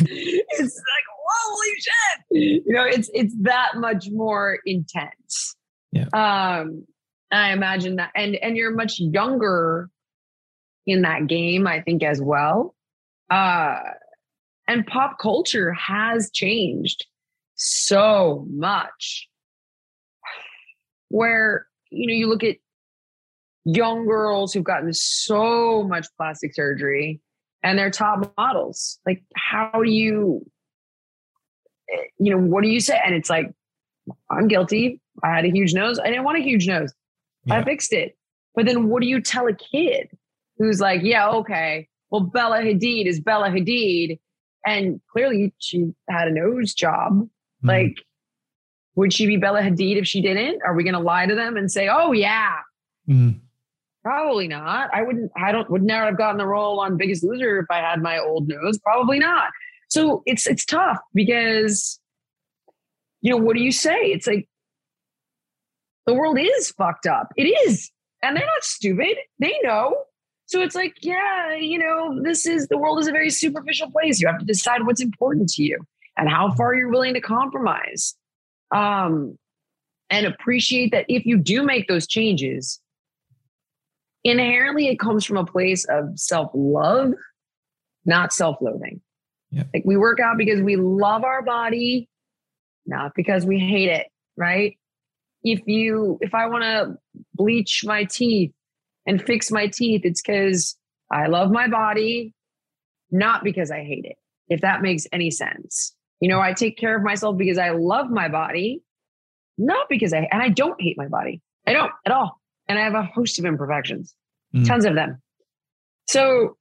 it's like, holy shit. You know, it's it's that much more intense. Yeah. Um, I imagine that, and and you're much younger in that game, I think, as well. Uh, and pop culture has changed so much. Where you know you look at young girls who've gotten so much plastic surgery and they're top models. Like, how do you, you know, what do you say? And it's like, I'm guilty. I had a huge nose. I didn't want a huge nose. Yeah. I fixed it. But then what do you tell a kid who's like, yeah, okay, well, Bella Hadid is Bella Hadid. And clearly she had a nose job. Mm. Like, would she be Bella Hadid if she didn't? Are we going to lie to them and say, "Oh yeah"? Mm. Probably not. I wouldn't. I don't. Would never have gotten the role on Biggest Loser if I had my old nose. Probably not. So it's it's tough because, you know, what do you say? It's like the world is fucked up. It is, and they're not stupid. They know. So it's like, yeah, you know, this is the world is a very superficial place. You have to decide what's important to you and how far you're willing to compromise. Um, and appreciate that if you do make those changes, inherently it comes from a place of self-love, not self-loathing. Yep. Like we work out because we love our body, not because we hate it, right? If you if I want to bleach my teeth and fix my teeth, it's because I love my body, not because I hate it. If that makes any sense. You know, I take care of myself because I love my body, not because I and I don't hate my body. I don't at all. And I have a host of imperfections, Mm. tons of them. So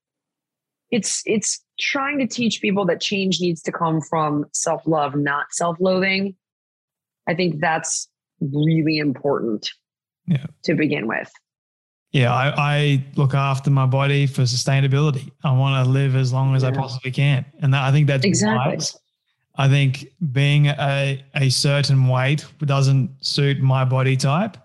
it's it's trying to teach people that change needs to come from self-love, not self-loathing. I think that's really important Yeah. to begin with. Yeah, I, I look after my body for sustainability. I want to live as long as I possibly can, and that, I think that's Exactly. wise. I think being a a certain weight doesn't suit my body type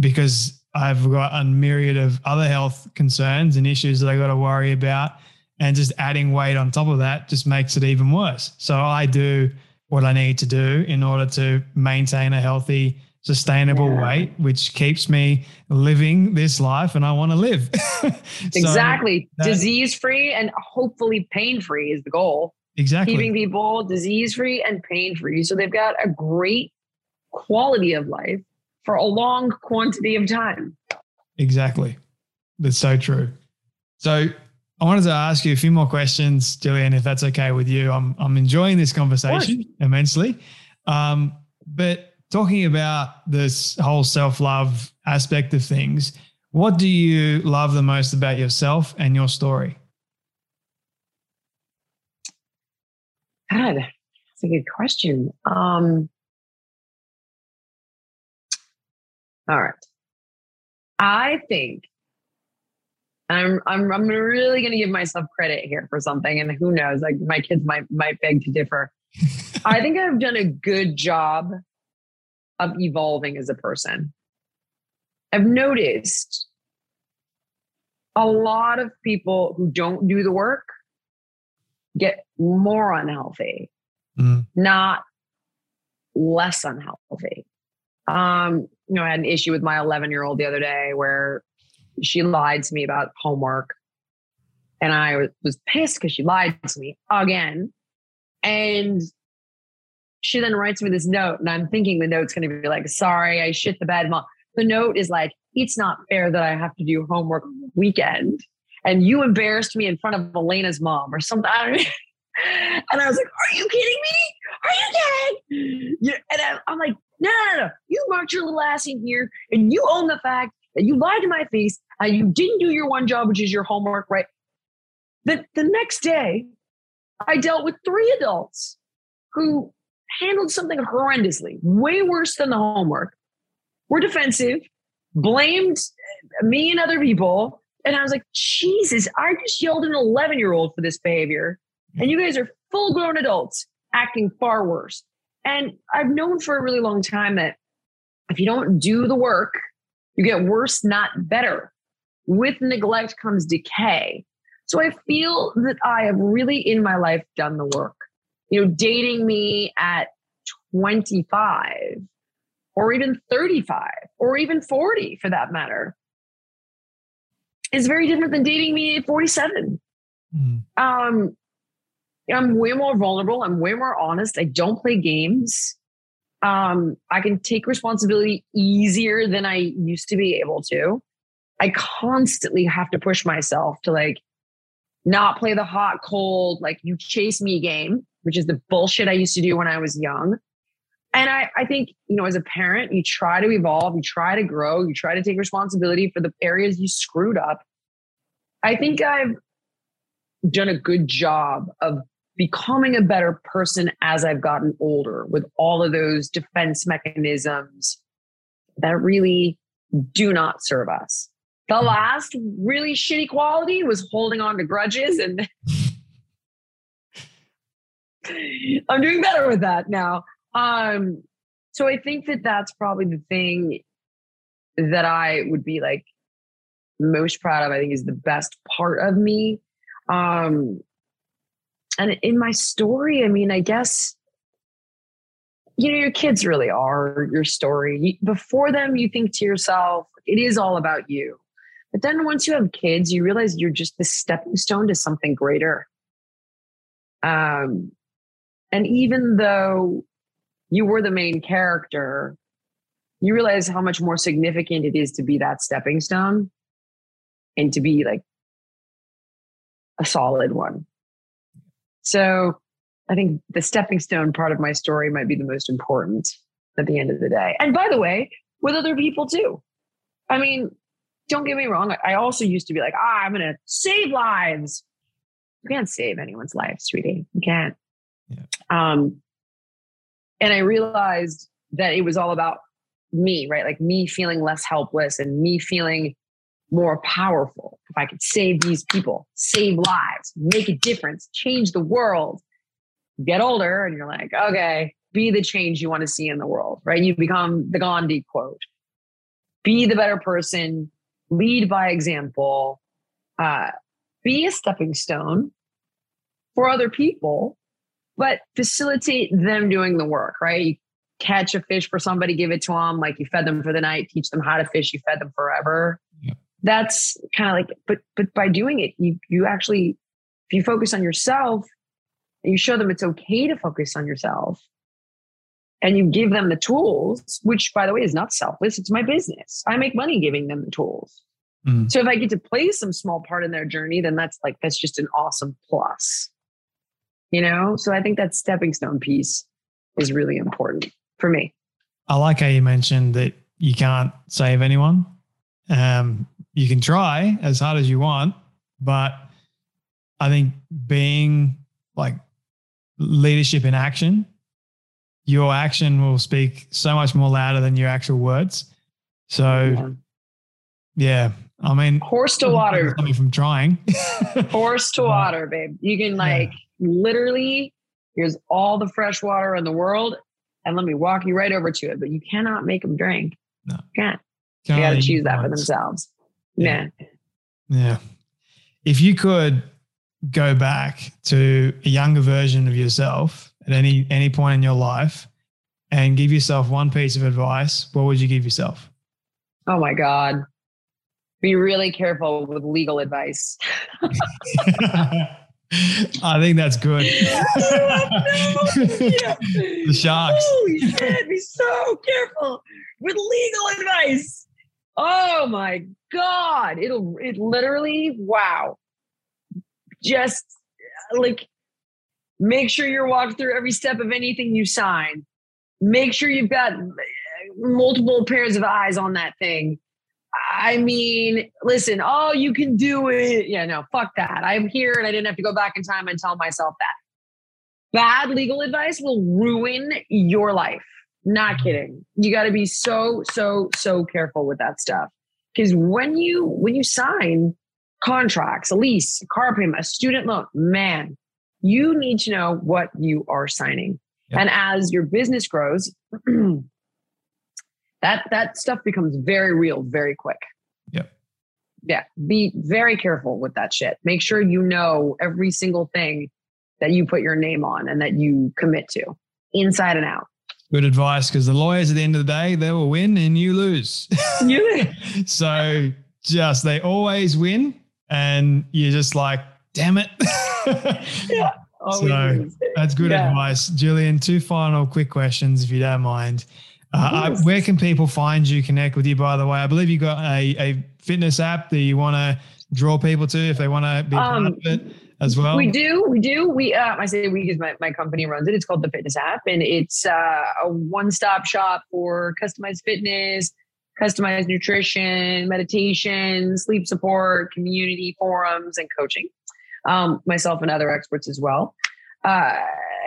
because I've got a myriad of other health concerns and issues that I got to worry about, and just adding weight on top of that just makes it even worse. So I do what I need to do in order to maintain a healthy, sustainable Yeah. weight, which keeps me living this life and I want to live. So, exactly. disease free and hopefully pain free is the goal. Exactly. Keeping people disease free and pain free. So they've got a great quality of life for a long quantity of time. Exactly. That's so true. So I wanted to ask you a few more questions, Jillian, if that's okay with you. I'm I'm enjoying this conversation immensely. Um, but talking about this whole self-love aspect of things, what do you love the most about yourself and your story? God, that's a good question. Um, all right. I think I'm I'm I'm really gonna give myself credit here for something, and who knows, like my kids might might beg to differ. I think I've done a good job of evolving as a person. I've noticed a lot of people who don't do the work get more unhealthy, Mm, not less unhealthy. Um, you know, I had an issue with my 11 year old the other day where she lied to me about homework. And I was- was pissed because she lied to me again. And she then writes me this note, and I'm thinking the note's going to be like, sorry, I shit the bed, mom. The note is like, it's not fair that I have to do homework weekend. And you embarrassed me in front of Elena's mom or something. And I was like, are you kidding me? Are you kidding? Yeah. And I, I'm like, no, no, no. You marked your little ass in here and you own the fact that you lied to my face and you didn't do your one job, which is your homework, right? The, the next day, I dealt with three adults who handled something horrendously, way worse than the homework, were defensive, blamed me and other people. And I was like, Jesus, I just yelled at an 11 year old for this behavior. And you guys are full grown adults acting far worse. And I've known for a really long time that if you don't do the work, you get worse, not better. With neglect comes decay. So I feel that I have really in my life done the work. You know, dating me at 25 or even 35 or even 40 for that matter is very different than dating me at 47 mm, um i'm way more vulnerable. I'm way more honest. I don't play games. Um i can take responsibility easier than i used to be able to. I constantly have to push myself to like not play the hot cold like you chase me game which is the bullshit i used to do when i was young and I, I think you know as a parent you try to evolve you try to grow you try to take responsibility for the areas you screwed up i think i've done a good job of becoming a better person as I've gotten older with all of those defense mechanisms that really do not serve us. The hmm. last really shitty quality was holding on to grudges and I'm doing better with that now. Um so I think that that's probably the thing that I would be like most proud of. I think is the best part of me. Um and in my story, I mean, I guess you know, your kids really are your story. Before them, you think to yourself, it is all about you. But then once you have kids, you realize you're just the stepping stone to something greater. Um, and even though you were the main character, you realize how much more significant it is to be that stepping stone and to be like a solid one. So I think the stepping stone part of my story might be the most important at the end of the day. And by the way, with other people too. I mean, don't get me wrong. I also used to be like, ah, I'm going to save lives. You can't save anyone's life, sweetie. You can't. Yeah. Um, and I realized that it was all about me, right? Like me feeling less helpless and me feeling more powerful. If I could save these people, save lives, make a difference, change the world, get older and you're like, okay, be the change you want to see in the world, right? You become the Gandhi quote be the better person, lead by example, uh, be a stepping stone for other people, but facilitate them doing the work, right? You catch a fish for somebody, give it to them, like you fed them for the night, teach them how to fish, you fed them forever. Yeah. That's kind of like, but but by doing it, you you actually, if you focus on yourself, and you show them it's okay to focus on yourself and you give them the tools, which by the way is not selfless, it's my business. I make money giving them the tools. Mm. So if I get to play some small part in their journey, then that's like that's just an awesome plus. You know? So I think that stepping stone piece is really important for me. I like how you mentioned that you can't save anyone. Um, you can try as hard as you want, but I think being like leadership in action, your action will speak so much more louder than your actual words. So, yeah, I mean, horse to water. Coming from trying, horse to water, babe. You can like yeah. Literally. Here's all the fresh water in the world, and let me walk you right over to it. But you cannot make them drink. No, you can't. They got to choose that for themselves. Yeah. yeah. Yeah. If you could go back to a younger version of yourself at any any point in your life and give yourself one piece of advice, what would you give yourself? Oh my God. Be really careful with legal advice. I think that's good. the sharks. Oh, Holy shit, be so careful with legal advice. Oh my God. It'll it literally, wow just like make sure you're walked through every step of anything you sign. Make sure you've got multiple pairs of eyes on that thing. I mean, listen, oh, you can do it. Yeah, no, fuck that. I'm here and I didn't have to go back in time and tell myself that. Bad legal advice will ruin your life. Not kidding. You got to be so, so, so careful with that stuff. Because when you when you sign, contracts, a lease, a car payment, a student loan, man, you need to know what you are signing. Yep. And as your business grows, that that stuff becomes very real very quick. Yeah. Be very careful with that shit. Make sure you know every single thing that you put your name on and that you commit to inside and out. Good advice because the lawyers at the end of the day, they will win and you lose. You so just they always win and you're just like, damn it. yeah. So that's good yeah. advice. Jillian, two final quick questions, if you don't mind. Uh, where can people find you, connect with you, by the way? I believe you got a, a fitness app that you want to draw people to if they want to be part um, of it as well. We do. We do. We, uh, I say we because my, my company runs it. It's called the Fitness app, and it's uh, a one stop shop for customized fitness, customized nutrition, meditation, sleep support, community forums, and coaching. Um, myself and other experts as well. Uh,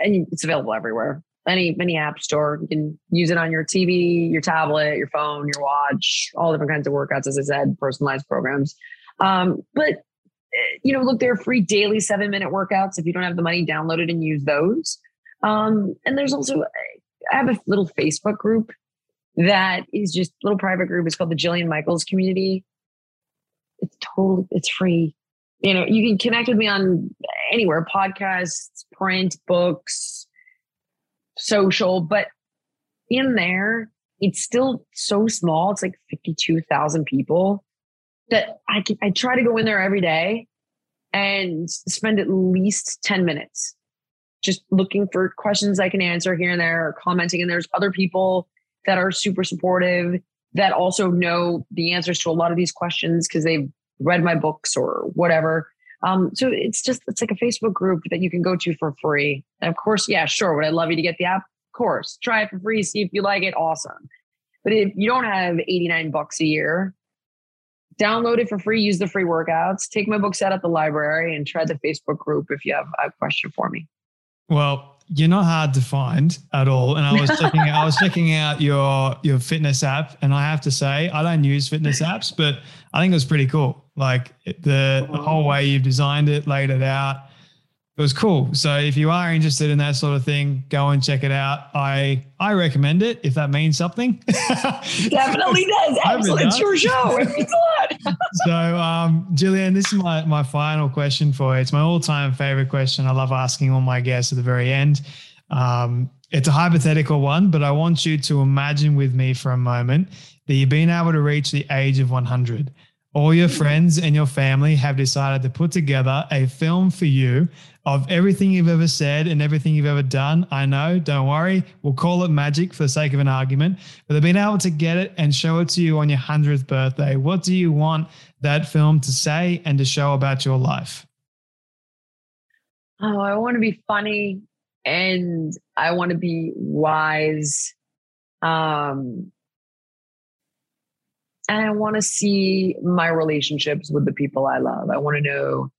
and it's available everywhere. Any any app store. You can use it on your TV, your tablet, your phone, your watch, all different kinds of workouts. As I said, personalized programs. Um, but eh, you know, look, there are free daily seven minute workouts. If you don't have the money, download it and use those. Um, and there's also I have a little Facebook group that is just a little private group. It's called the Jillian Michaels Community. It's totally it's free. You know, you can connect with me on anywhere, podcasts, print, books, social, but in there, it's still so small. It's like 52,000 people that I can, I try to go in there every day and spend at least 10 minutes just looking for questions I can answer here and there or commenting. And there's other people that are super supportive that also know the answers to a lot of these questions because they've read my books or whatever. Um, so it's just it's like a Facebook group that you can go to for free. And of course, yeah, sure. Would I love you to get the app? Of course. Try it for free, see if you like it. Awesome. But if you don't have 89 bucks a year, download it for free, use the free workouts, take my books out at the library and try the Facebook group if you have a question for me. Well, you're not hard to find at all. And I was checking I was checking out your your fitness app, and I have to say, I don't use fitness apps, but I think it was pretty cool. Like the, the whole oh. way you've designed it, laid it out, it was cool. So if you are interested in that sort of thing, go and check it out. I I recommend it if that means something. Definitely does. Absolutely, it's your show. It means a lot. so, um, Jillian, this is my my final question for you. It's my all time favorite question. I love asking all my guests at the very end. Um, it's a hypothetical one, but I want you to imagine with me for a moment that you've been able to reach the age of 100 all your friends and your family have decided to put together a film for you of everything you've ever said and everything you've ever done. I know, don't worry. We'll call it magic for the sake of an argument, but they've been able to get it and show it to you on your 100th birthday. What do you want that film to say and to show about your life? Oh, I want to be funny and I want to be wise. Um, and I want to see my relationships with the people I love. I want to know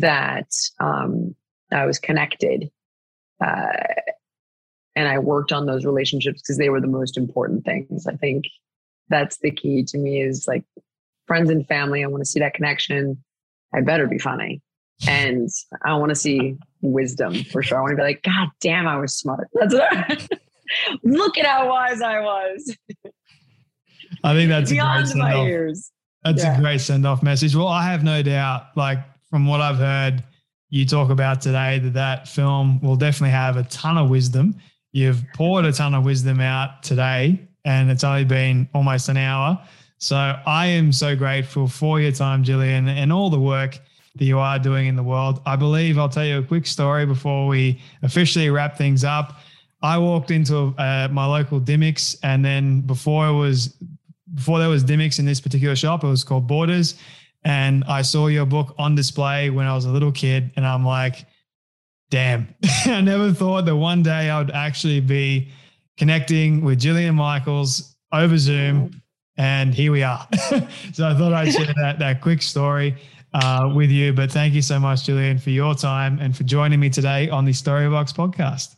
that um, I was connected. Uh, and I worked on those relationships because they were the most important things. I think that's the key to me is like friends and family. I want to see that connection. I better be funny. And I want to see wisdom for sure. I want to be like, God damn, I was smart. That's what I, look at how wise I was. I think that's Beyond a great send off. That's yeah. a great send off message. Well, I have no doubt, like from what I've heard you talk about today, that that film will definitely have a ton of wisdom. You've poured a ton of wisdom out today, and it's only been almost an hour. So I am so grateful for your time, Jillian, and all the work that you are doing in the world. I believe I'll tell you a quick story before we officially wrap things up. I walked into uh, my local Dymocks, and then before it was before there was Dymocks in this particular shop, it was called Borders. And I saw your book on display when I was a little kid, and I'm like, damn, I never thought that one day I would actually be connecting with Jillian Michaels over Zoom. And here we are. so I thought I'd share that, that quick story uh, with you. But thank you so much, Jillian, for your time and for joining me today on the Storybox podcast.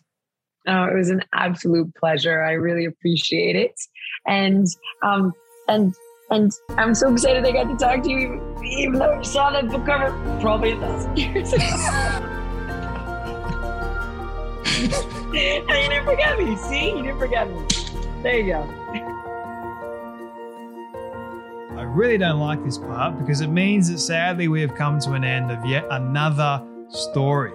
Oh, it was an absolute pleasure. I really appreciate it. And um, and and I'm so excited I got to talk to you, even though you saw that book cover probably a thousand years ago. and you didn't forget me. See, you didn't forget me. There you go. I really don't like this part because it means that sadly we have come to an end of yet another story.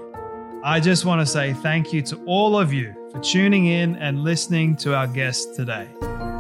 I just want to say thank you to all of you for tuning in and listening to our guest today.